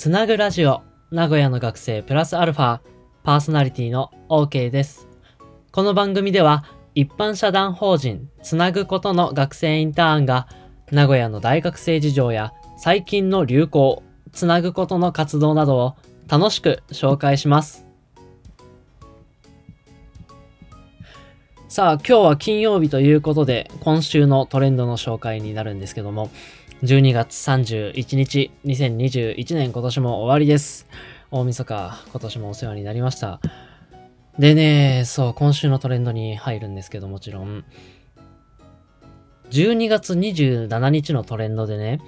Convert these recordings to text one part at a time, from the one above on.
つなぐラジオ、名古屋の学生プラスアルファ、パーソナリティの OK です。この番組では、一般社団法人つなぐことの学生インターンが、名古屋の大学生事情や最近の流行、つなぐことの活動などを楽しく紹介します。さあ、今日は金曜日ということで、今週のトレンドの紹介になるんですけども、12月31日、2021年今年も終わりです。大晦日、今年もお世話になりました。でね、そう、今週のトレンドに入るんですけどもちろん、12月27日のトレンドでね、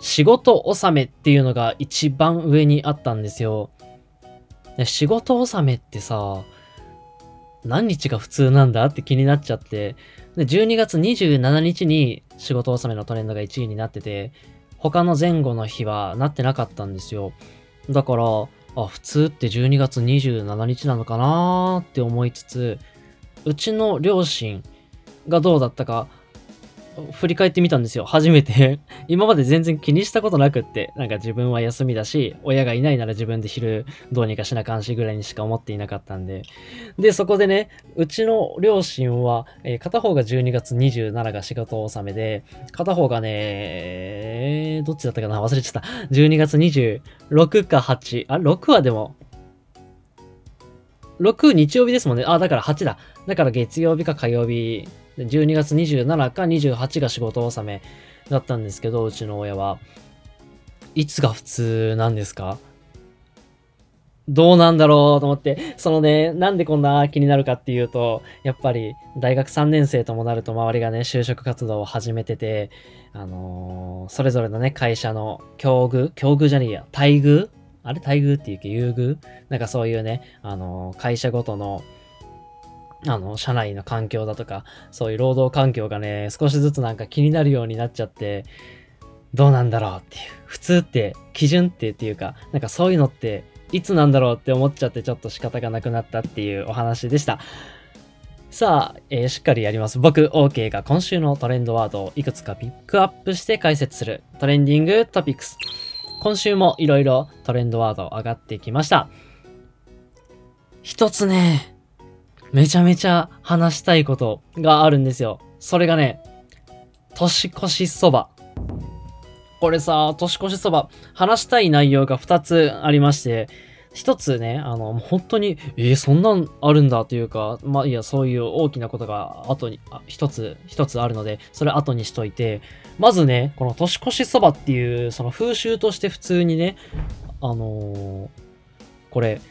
仕事納めっていうのが一番上にあったんですよ。で仕事納めってさ、何日が普通なんだって気になっちゃって、で、12月27日に仕事納めのトレンドが1位になってて、他の前後の日はなってなかったんですよ。だから、あ、普通って12月27日なのかなーって思いつつ、うちの両親がどうだったか、振り返ってみたんですよ。初めて。今まで全然気にしたことなくって、なんか自分は休みだし、親がいないなら自分で昼どうにかしなかんしぐらいにしか思っていなかったんで。で、そこでね、うちの両親は、えー片方が12月27が仕事納めで、片方がね、えーどっちだったかな？忘れちゃった。12月26か8。あ、6はでも、6日曜日ですもんね。あ、だから8だ。だから月曜日か火曜日、12月27か28が仕事納めだったんですけど、うちの親は。いつが普通なんですか？どうなんだろうと思って、そのね、なんでこんな気になるかっていうと、やっぱり大学3年生ともなると周りがね、就職活動を始めてて、あのーそれぞれのね、会社の境遇境遇じゃねえや、待遇あれ待遇っていうか優遇？なんかそういうね、あの会社ごとの、あの、社内の環境だとか、そういう労働環境がね、少しずつなんか気になるようになっちゃって、どうなんだろうっていう。普通って、基準ってっていうか、なんかそういうのって、いつなんだろうって思っちゃってちょっと仕方がなくなったっていうお話でした。さあ、えーしっかりやります。僕、OK が今週のトレンドワードをいくつかピックアップして解説するトレンディングトピックス。今週もいろいろトレンドワード上がってきました。一つね、めちゃめちゃ話したいことがあるんですよ。それがね、年越しそば。これさ、年越しそば、話したい内容が2つありまして、一つね、あの、本当に、えー、そんなんあるんだというか、まあいや、そういう大きなことが後に、一つ、一つあるので、それ後にしといて、まずね、この年越しそばっていう、その風習として普通にね、あのーこれ、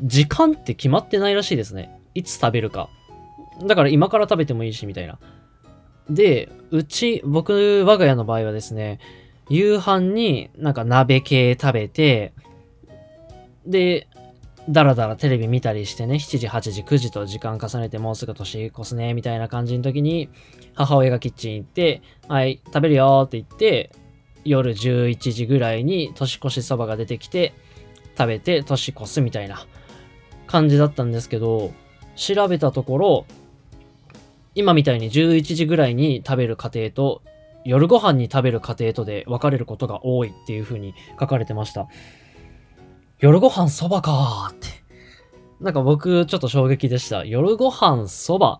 時間って決まってないらしいですね。いつ食べるか。だから今から食べてもいいし、みたいな。で、うち、僕、我が家の場合はですね、夕飯になんか鍋系食べて、で、だらだらテレビ見たりしてね、7時、8時、9時と時間重ねてもうすぐ年越すね、みたいな感じの時に、母親がキッチン行って、はい、食べるよって言って、夜11時ぐらいに年越しそばが出てきて、食べて年越すみたいな感じだったんですけど、調べたところ、今みたいに11時ぐらいに食べる家庭と、夜ご飯に食べる家庭とで分かれることが多いっていう風に書かれてました。夜ご飯そばかーって。なんか僕ちょっと衝撃でした。夜ご飯そば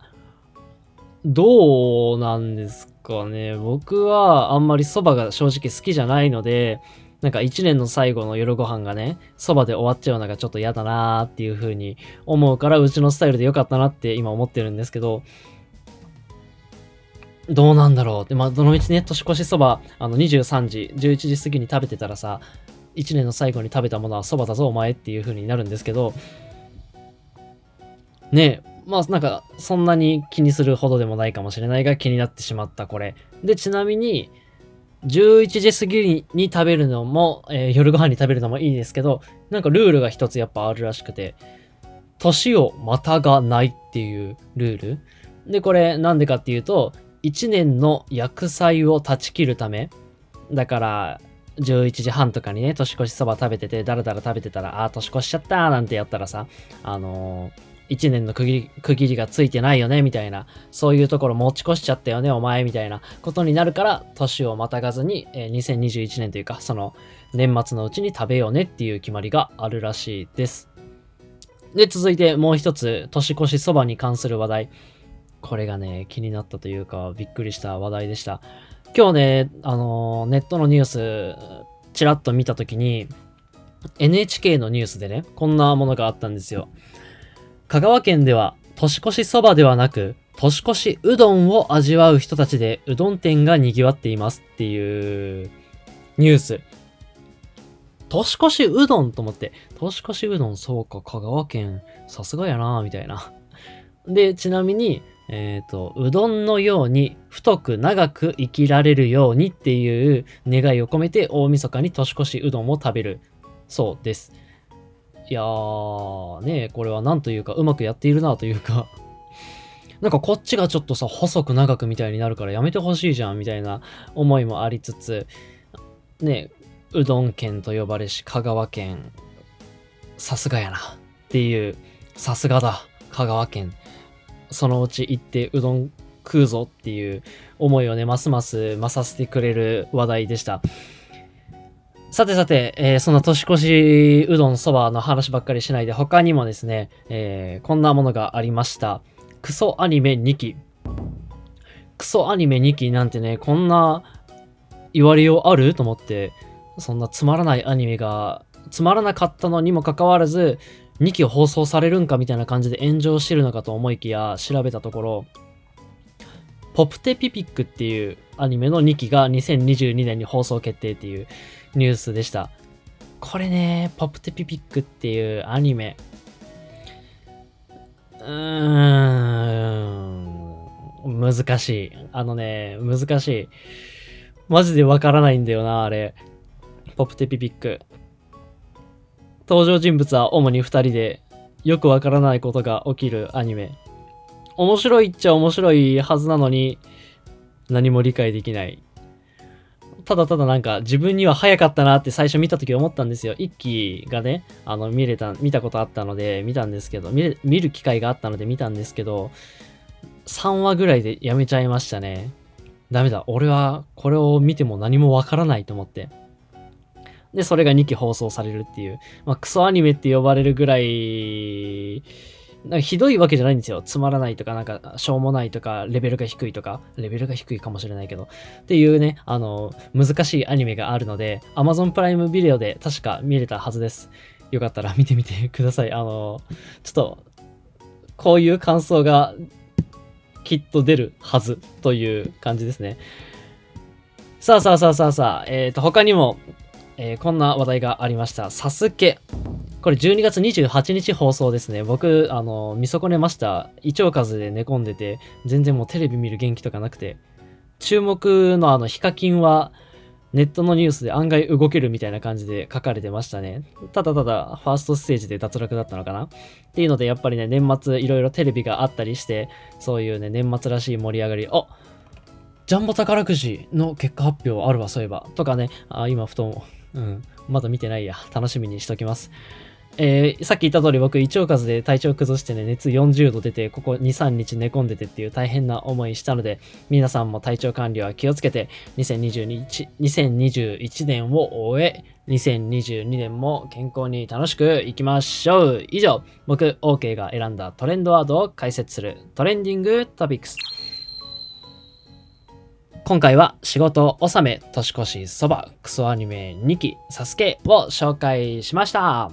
どうなんですかね。僕はあんまりそばが正直好きじゃないので、なんか一年の最後の夜ご飯がね、そばで終わっちゃうのがちょっと嫌だなーっていう風に思うから、うちのスタイルで良かったなって今思ってるんですけど、どうなんだろうって、まあ、どのみちね、年越しそば、あの、23時、11時過ぎに食べてたらさ、1年の最後に食べたものはそばだぞ、お前っていう風になるんですけど、ねえ、まあ、なんか、そんなに気にするほどでもないかもしれないが、気になってしまった、これ。で、ちなみに、11時過ぎに食べるのも、えー夜ご飯に食べるのもいいですけど、なんかルールが一つやっぱあるらしくて、年をまたがないっていうルール。で、これなんでかっていうと、1年の薬剤を断ち切るため、だから、11時半とかにね、年越しそば食べてて、だらだら食べてたら、あー、年越しちゃったなんてやったらさ、あのー1年の区切り区切りがついてないよね、みたいな、そういうところ持ち越しちゃったよね、お前、みたいなことになるから、年をまたがずに、えー2021年というか、その、年末のうちに食べようねっていう決まりがあるらしいです。で、続いてもう一つ、年越しそばに関する話題。これがね、気になったというか、びっくりした話題でした。今日ね、あの、ネットのニュース、ちらっと見たときに、NHK のニュースでね、こんなものがあったんですよ。香川県では、年越しそばではなく、年越しうどんを味わう人たちでうどん店が賑わっていますっていうニュース。年越しうどんと思って、年越しうどんそうか、香川県、さすがやなみたいな。で、ちなみに、えっ、ー、と、うどんのように太く長く生きられるようにっていう願いを込めて大晦日に年越しうどんを食べるそうです。いやー、ねこれはなんというかうまくやっているなというか なんかこっちがちょっとさ、細く長くみたいになるからやめてほしいじゃんみたいな思いもありつつ、ねうどん県と呼ばれし香川県、さすがやなっていう、さすがだ、香川県。そのうち行ってうどん食うぞっていう思いをね、ますます増させてくれる話題でした。さてさて、えー、その年越しうどんそばの話ばっかりしないで、他にもですね、えー、こんなものがありました。クソアニメ2期。クソアニメ2期なんてね、こんな言われようある？と思って、そんなつまらないアニメが、つまらなかったのにもかかわらず、2期放送されるんかみたいな感じで炎上してるのかと思いきや、調べたところ、ポプテピピックっていうアニメの2期が2022年に放送決定っていうニュースでした。これね、ポプテピピックっていうアニメ。うーん、難しい。あのね、難しい。マジでわからないんだよな、あれ。ポプテピピック。登場人物は主に2人で、よくわからないことが起きるアニメ。面白いっちゃ面白いはずなのに、何も理解できない。ただただなんか自分には早かったなって最初見た時思ったんですよ。一期がね、あの見れた、見たことあったので見たんですけど、見見る機会があったので見たんですけど、3話ぐらいでやめちゃいましたね。ダメだ。俺はこれを見ても何もわからないと思って。で、それが2期放送されるっていう。まあ、クソアニメって呼ばれるぐらい、なんかひどいわけじゃないんですよ。つまらないとか、なんか、しょうもないとか、レベルが低いとか、レベルが低いかもしれないけど、っていうね、あの、難しいアニメがあるので、Amazon プライムビデオで確か見れたはずです。よかったら見てみてください。あの、ちょっと、こういう感想がきっと出るはずという感じですね。さあさあさあさあさあ、えっ、ー、と、他にも、えー、こんな話題がありました。サスケ。これ12月28日放送ですね。僕、あの、見損ねました。胃腸風で寝込んでて、全然もうテレビ見る元気とかなくて。注目のあの、ヒカキンは、ネットのニュースで案外動けるみたいな感じで書かれてましたね。ただただ、ファーストステージで脱落だったのかなっていうので、やっぱりね、年末いろいろテレビがあったりして、そういうね、年末らしい盛り上がり、あジャンボ宝くじの結果発表あるわ、そういえば。とかね、あ今、ふと、うん、まだ見てないや。楽しみにしときます。えー、さっき言った通り僕、胃腸風で体調崩してね、熱40度出て、ここ2、3日寝込んでてっていう大変な思いしたので、皆さんも体調管理は気をつけて、2022 2021年を終え、2022年も健康に楽しくいきましょう。以上、僕、OK が選んだトレンドワードを解説するトレンディングトピックス。今回は仕事納め年越しそばクソアニメ2期サスケを紹介しました。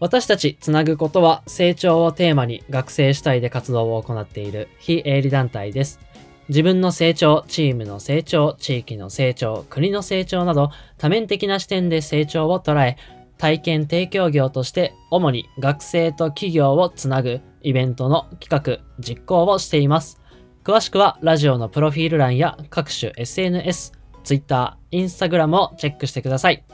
私たちつなぐことは成長をテーマに学生主体で活動を行っている非営利団体です。自分の成長、チームの成長、地域の成長、国の成長など多面的な視点で成長を捉え、体験提供業として主に学生と企業をつなぐイベントの企画、実行をしています。詳しくはラジオのプロフィール欄や各種 SNS、Twitter、Instagram をチェックしてください。